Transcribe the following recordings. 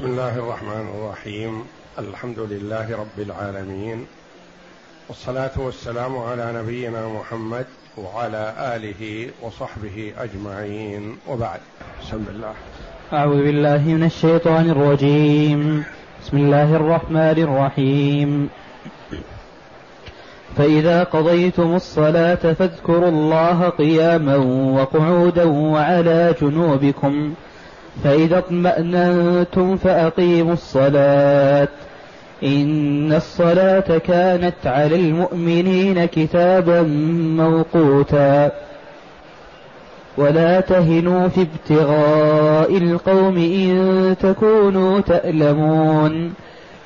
بسم الله الرحمن الرحيم. الحمد لله رب العالمين. والصلاة والسلام على نبينا محمد وعلى آله وصحبه أجمعين. وبعد. بسم الله. أعوذ بالله من الشيطان الرجيم. بسم الله الرحمن الرحيم. فإذا قضيتم الصلاة فاذكروا الله قياما وقعودا وعلى جنوبكم. فإذا اطمأننتم فأقيموا الصلاة. إن الصلاة كانت على المؤمنين كتابا موقوتا. ولا تهنوا في ابتغاء القوم إن تكونوا تألمون.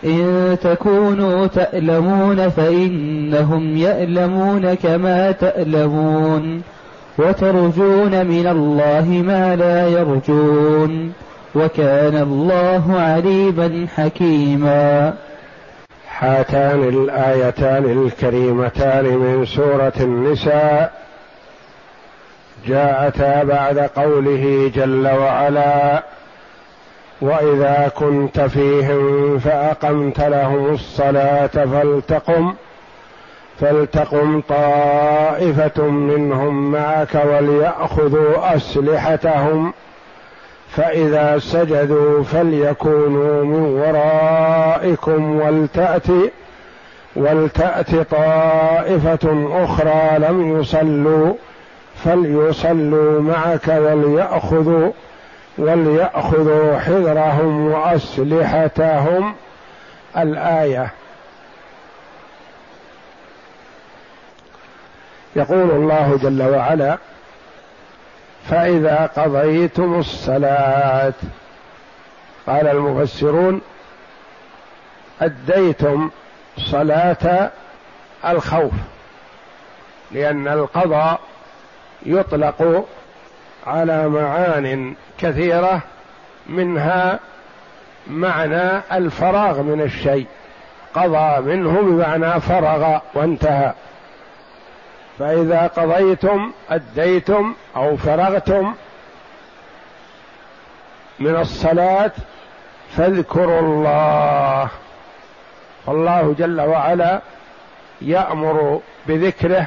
إن تكونوا تألمون فإنهم يألمون كما تألمون. وترجون من الله ما لا يرجون وكان الله عليما حكيما. هاتان الآيتان الكريمتان من سورة النساء. جاءتا بعد قوله جل وعلا واذا كنت فيهم فاقمت لهم الصلاه فلتقم فلتقم طائفة منهم معك وليأخذوا أسلحتهم فإذا سجدوا فليكونوا من ورائكم ولتات ولتات طائفة أخرى لم يصلوا فليصلوا معك وليأخذوا وليأخذوا حذرهم وأسلحتهم. الآية يقول الله جل وعلا فإذا قضيتم الصلاة. قال المفسرون أديتم صلاة الخوف لأن القضاء يطلق على معان كثيرة منها معنى الفراغ من الشيء. قضى منه بمعنى فرغ وانتهى. فإذا قضيتم أديتم أو فرغتم من الصلاة فاذكروا الله. فالله جل وعلا يأمر بذكره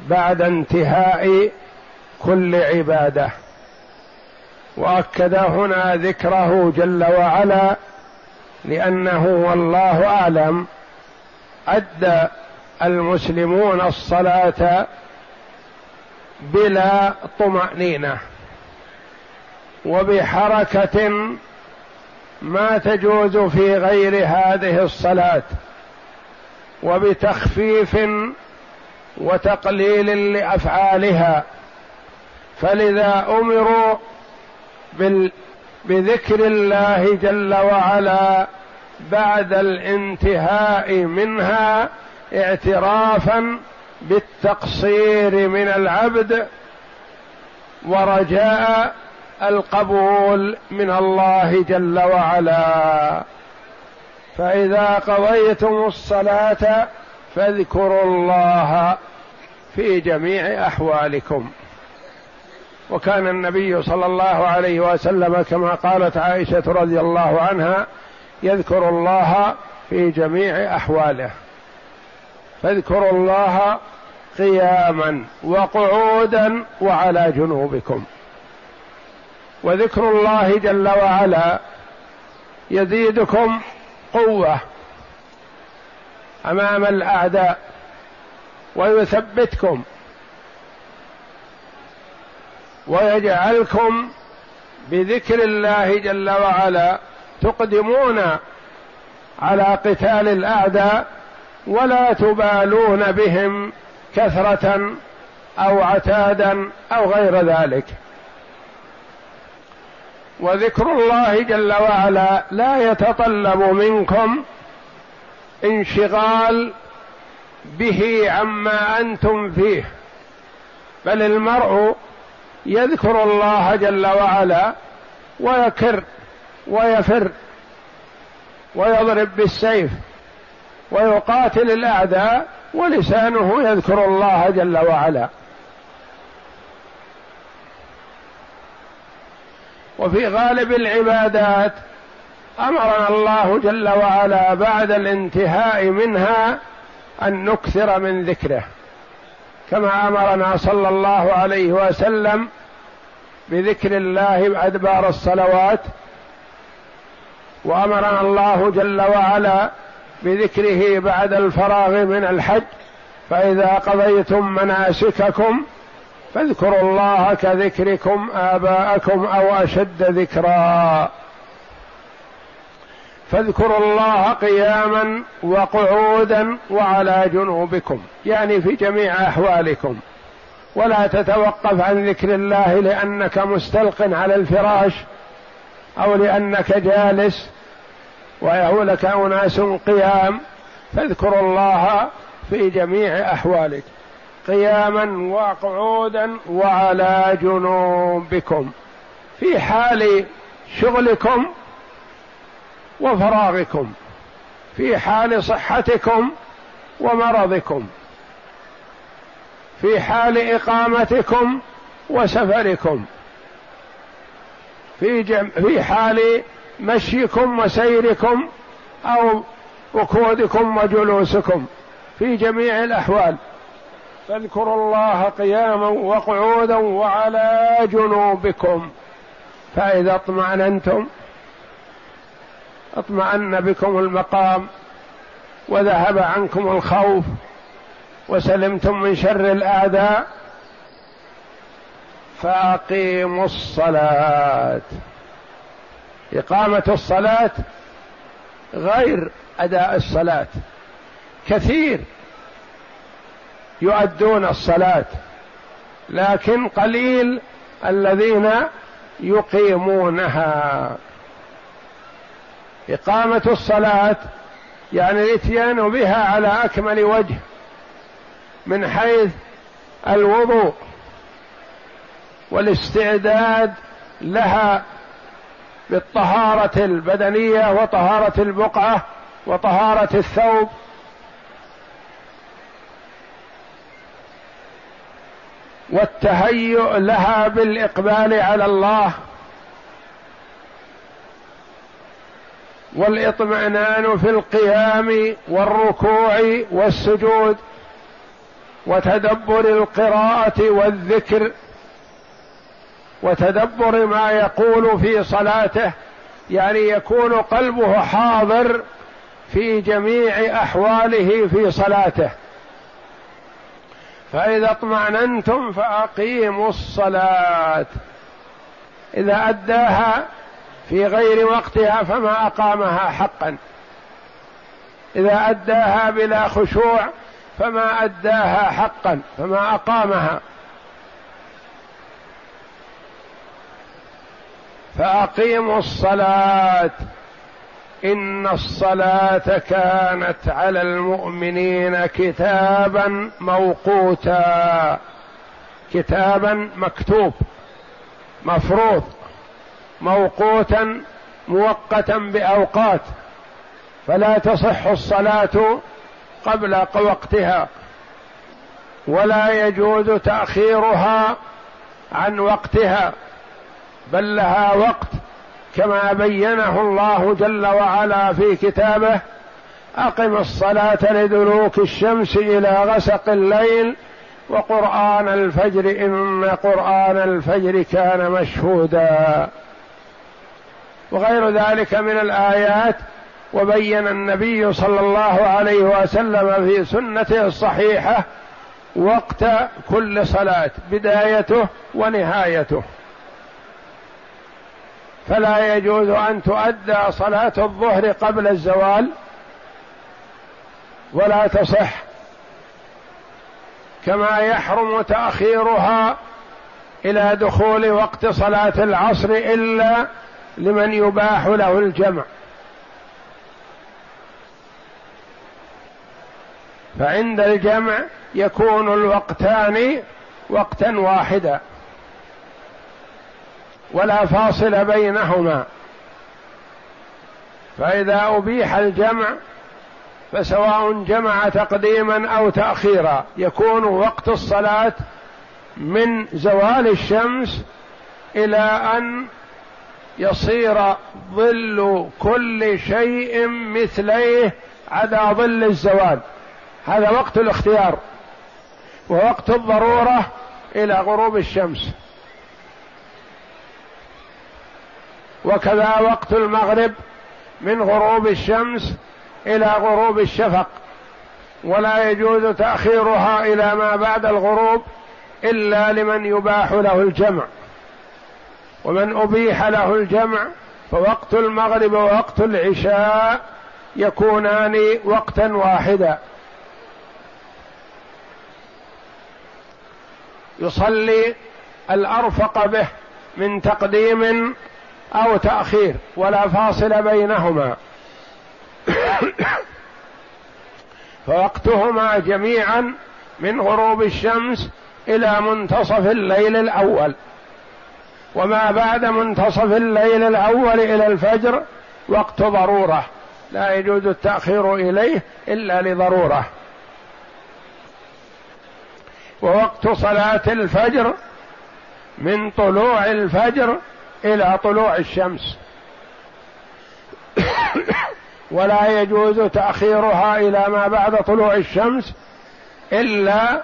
بعد انتهاء كل عبادة. وأكد هنا ذكره جل وعلا لأنه والله أعلم أدى المسلمون الصلاة بلا طمأنينة وبحركة ما تجوز في غير هذه الصلاة وبتخفيف وتقليل لأفعالها. فلذا أمروا بال بذكر الله جل وعلا بعد الانتهاء منها اعترافا بالتقصير من العبد ورجاء القبول من الله جل وعلا. فإذا قضيتم الصلاة فاذكروا الله في جميع أحوالكم. وكان النبي صلى الله عليه وسلم كما قالت عائشة رضي الله عنها يذكر الله في جميع أحواله. فاذكروا الله قياما وقعودا وعلى جنوبكم. وذكر الله جل وعلا يزيدكم قوة أمام الأعداء ويثبتكم ويجعلكم بذكر الله جل وعلا تقدمون على قتال الأعداء ولا تبالون بهم كثرة أو عتادا أو غير ذلك. وذكر الله جل وعلا لا يتطلب منكم انشغال به عما أنتم فيه بل المرء يذكر الله جل وعلا ويكر ويفر ويضرب بالسيف ويقاتل الأعداء ولسانه يذكر الله جل وعلا. وفي غالب العبادات أمرنا الله جل وعلا بعد الانتهاء منها أن نكثر من ذكره كما أمرنا صلى الله عليه وسلم بذكر الله أدبار الصلوات وأمرنا الله جل وعلا بذكره بعد الفراغ من الحج فإذا قضيتم مناسككم فاذكروا الله كذكركم آباءكم أو أشد ذكرا. فاذكروا الله قياما وقعودا وعلى جنوبكم يعني في جميع أحوالكم. ولا تتوقف عن ذكر الله لأنك مستلق على الفراش أو لأنك جالس ويهولك أناس قيام فاذكروا الله في جميع أحوالك. قياما وقعودا وعلى جنوبكم. في حال شغلكم وفراغكم. في حال صحتكم ومرضكم. في حال إقامتكم وسفركم. في جم في حال مشيكم وسيركم أو ركودكم وجلوسكم في جميع الأحوال. فاذكروا الله قياما وقعودا وعلى جنوبكم. فإذا اطمأننتم اطمأن بكم المقام وذهب عنكم الخوف وسلمتم من شر الاعداء فأقيموا الصلاة. إقامة الصلاة غير أداء الصلاة. كثير يؤدون الصلاة لكن قليل الذين يقيمونها. إقامة الصلاة يعني الإتيان بها على أكمل وجه من حيث الوضوء والاستعداد لها بالطهارة البدنية وطهارة البقعة وطهارة الثوب. والتهيؤ لها بالإقبال على الله. والإطمئنان في القيام والركوع والسجود. وتدبر القراءة والذكر وتدبر ما يقول في صلاته يعني يكون قلبه حاضر في جميع أحواله في صلاته. فإذا اطمأننتم فأقيموا الصلاة. إذا أداها في غير وقتها فما أقامها حقا. إذا أداها بلا خشوع فما أداها حقا فما أقامها. فأقيموا الصلاة. إن الصلاة كانت على المؤمنين كتابا موقوتا. كتابا مكتوب مفروض موقوتا موقتا بأوقات. فلا تصح الصلاة قبل وقتها. ولا يجوز تأخيرها عن وقتها. بل لها وقت كما بينه الله جل وعلا في كتابه أقم الصلاة لدلوك الشمس إلى غسق الليل وقرآن الفجر إن قرآن الفجر كان مشهودا. وغير ذلك من الآيات وبين النبي صلى الله عليه وسلم في سنته الصحيحة وقت كل صلاة بدايته ونهايته. فلا يجوز أن تؤدى صلاة الظهر قبل الزوال ولا تصح. كما يحرم تأخيرها إلى دخول وقت صلاة العصر إلا لمن يباح له الجمع. فعند الجمع يكون الوقتان وقتا واحدا. ولا فاصل بينهما. فإذا أبيح الجمع فسواء جمع تقديما أو تأخيرا يكون وقت الصلاة من زوال الشمس إلى أن يصير ظل كل شيء مثليه عدا ظل الزوال. هذا وقت الاختيار ووقت الضرورة إلى غروب الشمس. وكذا وقت المغرب من غروب الشمس إلى غروب الشفق. ولا يجوز تأخيرها إلى ما بعد الغروب إلا لمن يباح له الجمع. ومن أبيح له الجمع فوقت المغرب ووقت العشاء يكونان وقتا واحدا. يصلي الأرفق به من تقديم أو تأخير ولا فاصل بينهما. فوقتهما جميعا من غروب الشمس إلى منتصف الليل الأول. وما بعد منتصف الليل الأول إلى الفجر وقت ضرورة. لا يجوز التأخير إليه إلا لضرورة. ووقت صلاة الفجر من طلوع الفجر إلى طلوع الشمس. ولا يجوز تأخيرها إلى ما بعد طلوع الشمس إلا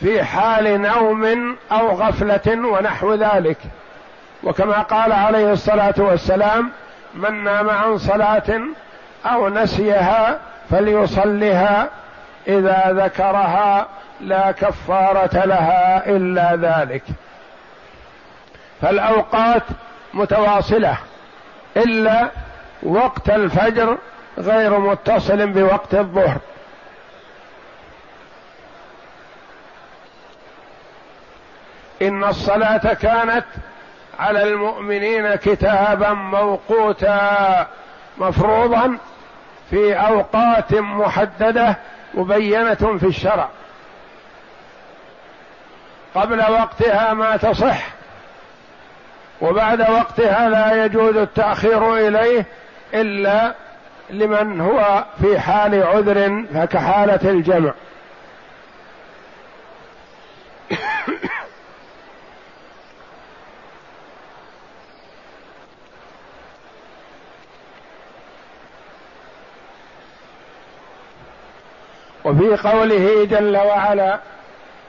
في حال نوم أو غفلة ونحو ذلك. وكما قال عليه الصلاة والسلام من نام عن صلاة أو نسيها فليصلها إذا ذكرها لا كفارة لها إلا ذلك. فالأوقات متواصلة إلا وقت الفجر غير متصل بوقت الظهر. إن الصلاة كانت على المؤمنين كتابا موقوتا مفروضا في أوقات محددة مبينة في الشرع. قبل وقتها ما تصح وبعد وقتها لا يجوز التأخير إليه إلا لمن هو في حال عذر فكحالة الجمع. وفي قوله جل وعلا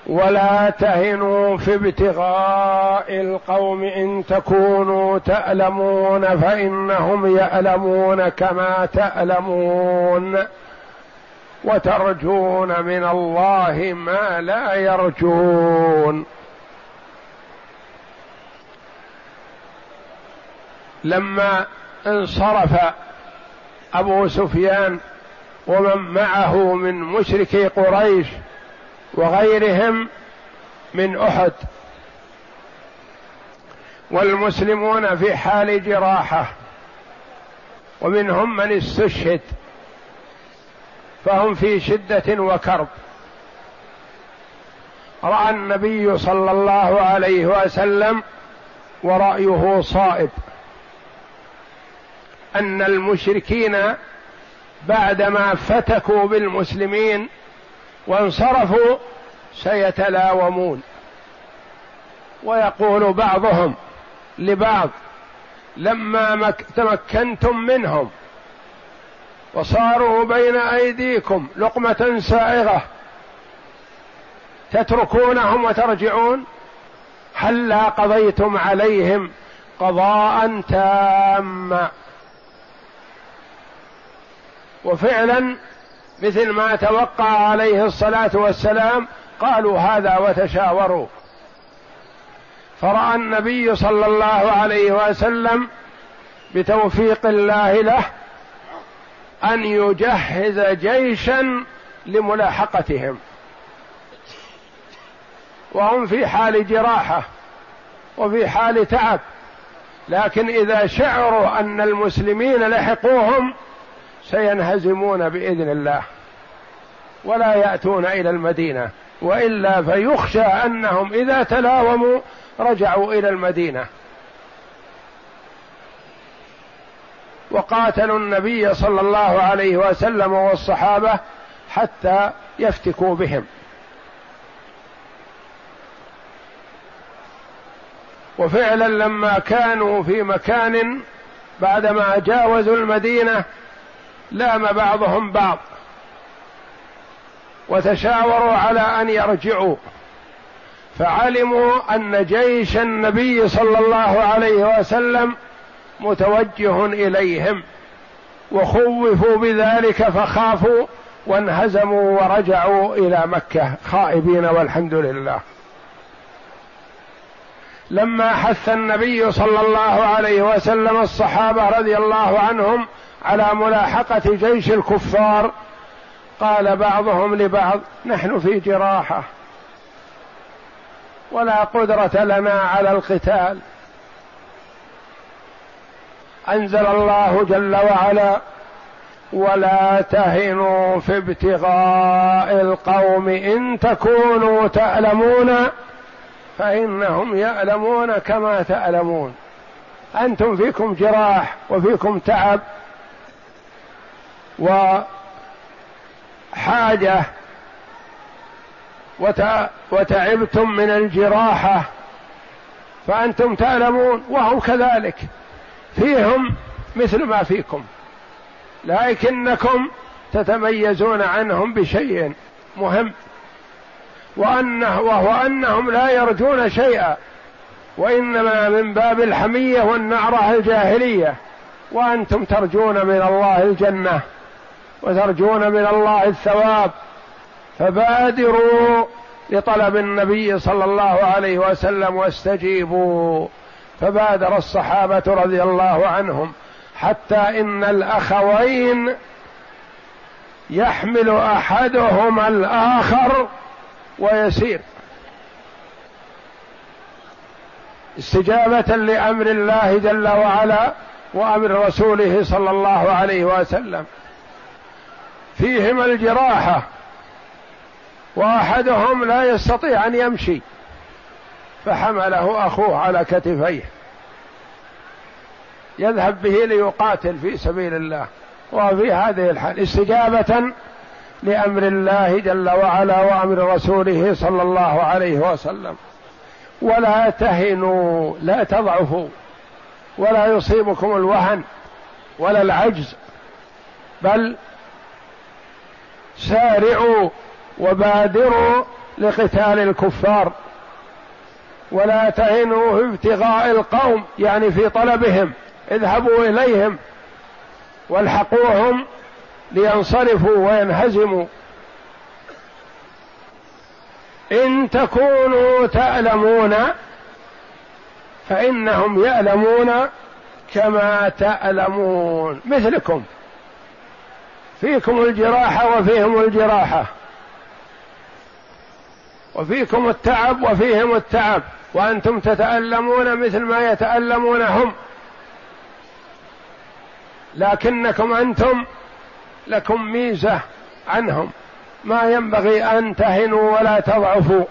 ولا تهنوا في ابتغاء القوم إن تكونوا تألمون فإنهم يألمون كما تألمون وترجون من الله ما لا يرجون. لما انصرف أبو سفيان ومن معه من مشركي قريش وغيرهم من أحد. والمسلمون في حال جراحة. ومنهم من استشهد. فهم في شدة وكرب. رأى النبي صلى الله عليه وسلم ورأيه صائب. أن المشركين بعدما فتكوا بالمسلمين وانصرفوا سيتلاومون. ويقول بعضهم لبعض لما تمكنتم منهم وصاروا بين أيديكم لقمة سائغة تتركونهم وترجعون؟ هلا قضيتم عليهم قضاء تاما؟ وفعلا مثل ما توقع عليه الصلاة والسلام قالوا هذا وتشاوروا. فرأى النبي صلى الله عليه وسلم بتوفيق الله له أن يجهز جيشا لملاحقتهم. وهم في حال جراحة وفي حال تعب. لكن إذا شعروا أن المسلمين لحقوهم سينهزمون بإذن الله. ولا يأتون إلى المدينة وإلا فيخشى أنهم إذا تلاوموا رجعوا إلى المدينة. وقاتلوا النبي صلى الله عليه وسلم والصحابة حتى يفتكوا بهم. وفعلا لما كانوا في مكان بعدما جاوزوا المدينة لام بعضهم بعض. وتشاوروا على أن يرجعوا. فعلموا أن جيش النبي صلى الله عليه وسلم متوجه إليهم. وخوفوا بذلك فخافوا وانهزموا ورجعوا إلى مكة خائبين والحمد لله. لما حث النبي صلى الله عليه وسلم الصحابة رضي الله عنهم على ملاحقة جيش الكفار قال بعضهم لبعض نحن في جراحة. ولا قدرة لنا على القتال. أنزل الله جل وعلا ولا تهنوا في ابتغاء القوم إن تكونوا تألمون فإنهم يألمون كما تألمون. أنتم فيكم جراح وفيكم تعب وحاجة وتعبتم من الجراحة فأنتم تألمون وهم كذلك فيهم مثل ما فيكم لكنكم تتميزون عنهم بشيء مهم وأنه وهو أنهم لا يرجون شيئا وإنما من باب الحمية والنعرة الجاهلية وأنتم ترجون من الله الجنة وترجون من الله الثواب فبادروا لطلب النبي صلى الله عليه وسلم واستجيبوا. فبادر الصحابة رضي الله عنهم حتى إن الأخوين يحمل أحدهما الآخر ويسير. استجابة لأمر الله جل وعلا وأمر رسوله صلى الله عليه وسلم. فيهم الجراحة وأحدهم لا يستطيع أن يمشي فحمله أخوه على كتفيه. يذهب به ليقاتل في سبيل الله. وفي هذه الحال استجابة لأمر الله جل وعلا وأمر رسوله صلى الله عليه وسلم. ولا تهنوا لا تضعفوا ولا يصيبكم الوهن ولا العجز بل سارعوا وبادروا لقتال الكفار. ولا تهنوا في ابتغاء القوم يعني في طلبهم. اذهبوا إليهم والحقوهم لينصرفوا وينهزموا. إن تكونوا تألمون فإنهم يألمون كما تألمون. مثلكم. فيكم الجراحة وفيهم الجراحة. وفيكم التعب وفيهم التعب. وأنتم تتألمون مثل ما يتألمون هم لكنكم أنتم لكم ميزة عنهم. ما ينبغي أن تهنوا ولا تضعفوا.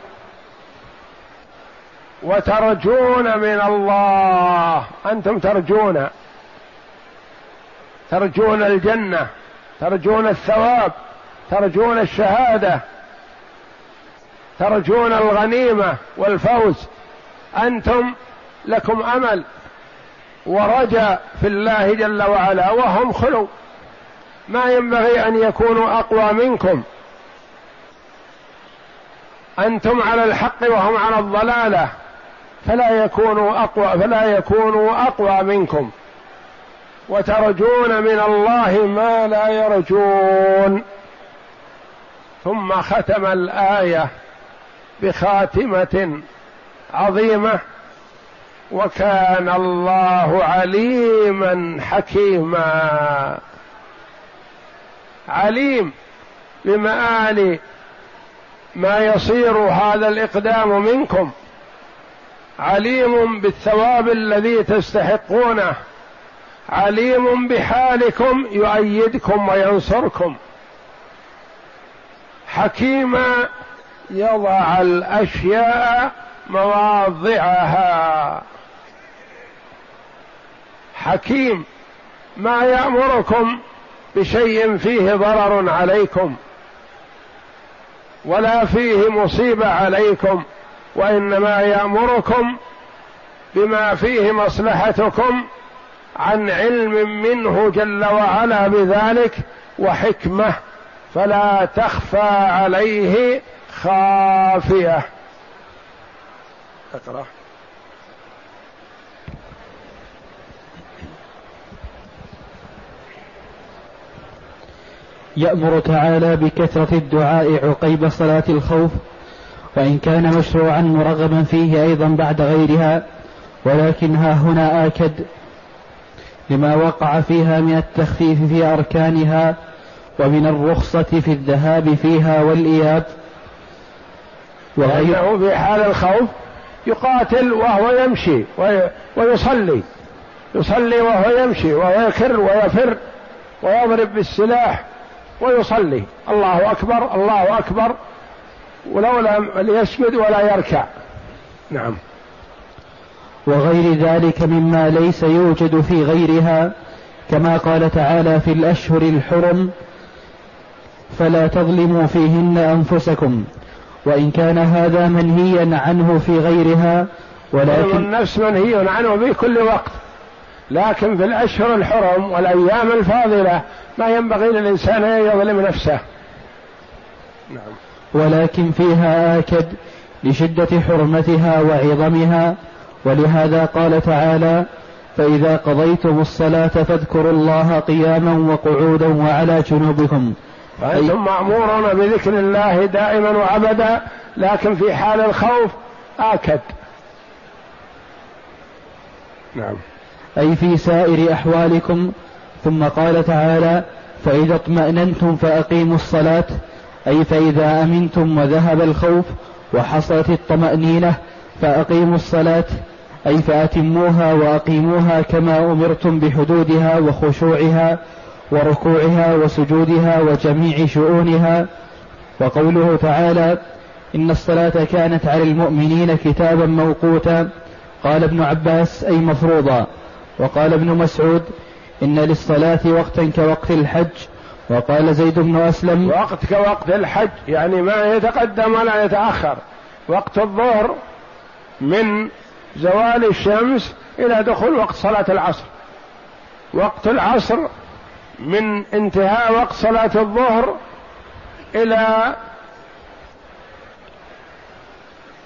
وترجون من الله. أنتم ترجون. ترجون الجنة. ترجون الثواب ترجون الشهادة ترجون الغنيمة والفوز. أنتم لكم أمل ورجاء في الله جل وعلا وهم خلوا ما ينبغي أن يكونوا أقوى منكم. أنتم على الحق وهم على الضلالة فلا يكونوا أقوى فلا يكونوا أقوى منكم. وترجون من الله ما لا يرجون. ثم ختم الآية بخاتمة عظيمة. وكان الله عليما حكيما. عليم بمآل ما يصير هذا الإقدام منكم. عليم بالثواب الذي تستحقونه. عليم بحالكم يؤيدكم وينصركم. حكيما يضع الأشياء مواضعها. حكيم ما يأمركم بشيء فيه ضرر عليكم ولا فيه مصيبة عليكم وإنما يأمركم بما فيه مصلحتكم عن علم منه جل وعلا بذلك وحكمة فلا تخفى عليه خافية. اقرأ. يأمر تعالى بكثرة الدعاء عقيب صلاة الخوف وإن كان مشروعا مرغبا فيه أيضا بعد غيرها ولكن ها هنا آكد لما وقع فيها من التخفيف في أركانها ومن الرخصة في الذهاب فيها والإياب. وغيره في حال الخوف يقاتل وهو يمشي ويصلي. يصلي وهو يمشي وهو ويفر ويضرب بالسلاح ويصلي. الله أكبر الله أكبر. ولو لم يسجد ولا يركع. نعم. وغير ذلك مما ليس يوجد في غيرها كما قال تعالى في الأشهر الحرم فلا تظلموا فيهن أنفسكم وإن كان هذا منهيا عنه في غيرها ولكن النفس منهي عنه في كل وقت لكن في الأشهر الحرم والأيام الفاضلة ما ينبغي للإنسان أن يظلم نفسه. نعم. ولكن فيها آكد لشدة حرمتها وعظمها ولهذا قال تعالى فإذا قضيتم الصلاة فاذكروا الله قياما وقعودا وعلى جنوبكم. فأنتم مأمورون بذكر الله دائما وأبدا لكن في حال الخوف آكد. نعم. أي في سائر أحوالكم. ثم قال تعالى فإذا اطمأننتم فأقيموا الصلاة. أي فإذا أمنتم وذهب الخوف وحصلت الطمأنينة فأقيموا الصلاة. أي فأتموها وأقيموها كما أمرتم بحدودها وخشوعها وركوعها وسجودها وجميع شؤونها. وقوله تعالى إن الصلاة كانت على المؤمنين كتابا موقوتا. قال ابن عباس أي مفروضا. وقال ابن مسعود إن للصلاة وقتا كوقت الحج. وقال زيد بن أسلم وقت كوقت الحج يعني ما يتقدم ولا يتأخر. وقت الظهر من زوال الشمس إلى دخول وقت صلاة العصر. وقت العصر من انتهاء وقت صلاة الظهر إلى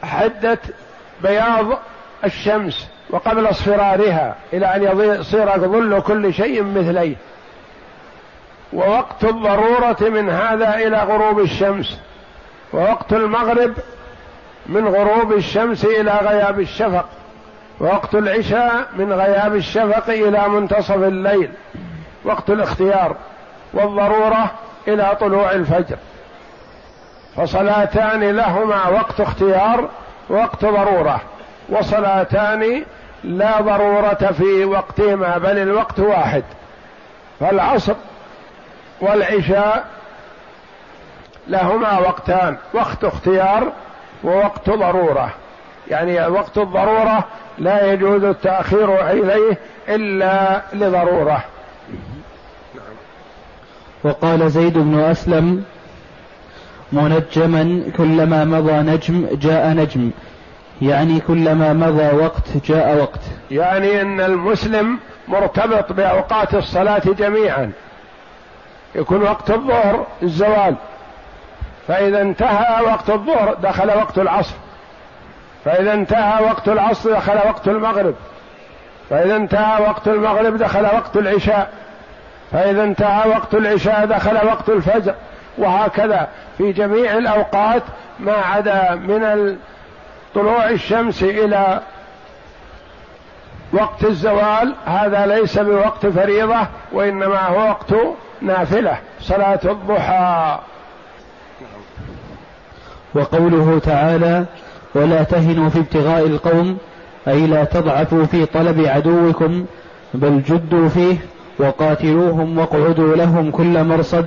حدة بياض الشمس وقبل اصفرارها إلى أن يصير ظل كل شيء مثليه. ووقت الضرورة من هذا إلى غروب الشمس. ووقت المغرب من غروب الشمس إلى غياب الشفق ووقت العشاء من غياب الشفق إلى منتصف الليل وقت الاختيار والضرورة إلى طلوع الفجر. فصلاتان لهما وقت اختيار وقت ضرورة وصلاتان لا ضرورة في وقتهما بل الوقت واحد. فالعصر والعشاء لهما وقتان وقت اختيار ووقت ضرورة. يعني وقت الضرورة لا يجوز التأخير إليه إلا لضرورة. وقال زيد بن أسلم منجما كلما مضى نجم جاء نجم. يعني كلما مضى وقت جاء وقت. يعني إن المسلم مرتبط بأوقات الصلاة جميعا. يكون وقت الظهر الزوال. فإذا انتهى وقت الظهر دخل وقت العصر. فإذا انتهى وقت العصر دخل وقت المغرب. فإذا انتهى وقت المغرب دخل وقت العشاء. فإذا انتهى وقت العشاء دخل وقت الفجر. وهكذا في جميع الأوقات ما عدا من طلوع الشمس إلى وقت الزوال هذا ليس بوقت فريضة وإنما هو وقت نافلة صلاة الضحى. وقوله تعالى ولا تهنوا في ابتغاء القوم أي لا تضعفوا في طلب عدوكم بل جدوا فيه وقاتلوهم واقعدوا لهم كل مرصد.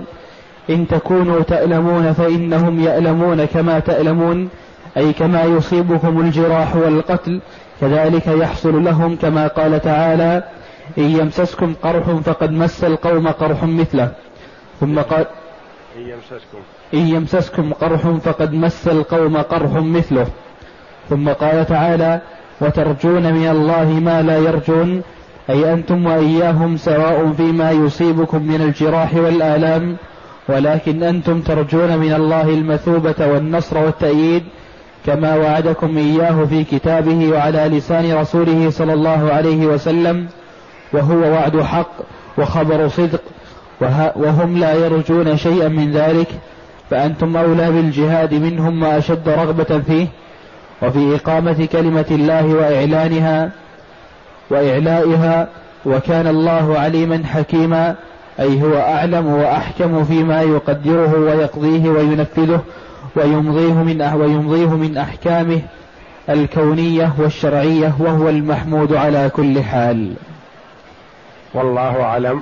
إن تكونوا تألمون فإنهم يألمون كما تألمون أي كما يصيبهم الجراح والقتل كذلك يحصل لهم كما قال تعالى إن يمسسكم قرح فقد مس القوم قرح مثله. ثم قال إن يمسسكم إن يمسسكم قرح فقد مس القوم قرح مثله. ثم قال تعالى وترجون من الله ما لا يرجون أي أنتم وإياهم سواء فيما يصيبكم من الجراح والآلام ولكن أنتم ترجون من الله المثوبة والنصر والتأييد كما وعدكم إياه في كتابه وعلى لسان رسوله صلى الله عليه وسلم وهو وعد حق وخبر صدق وهم لا يرجون شيئا من ذلك فأنتم أولى بالجهاد منهم وأشد رغبة فيه وفي إقامة كلمة الله وإعلانها وإعلائها وكان الله عليما حكيما أي هو أعلم وأحكم فيما يقدره ويقضيه وينفذه ويمضيه من ويمضيه من أحكامه الكونية والشرعية وهو المحمود على كل حال. والله أعلم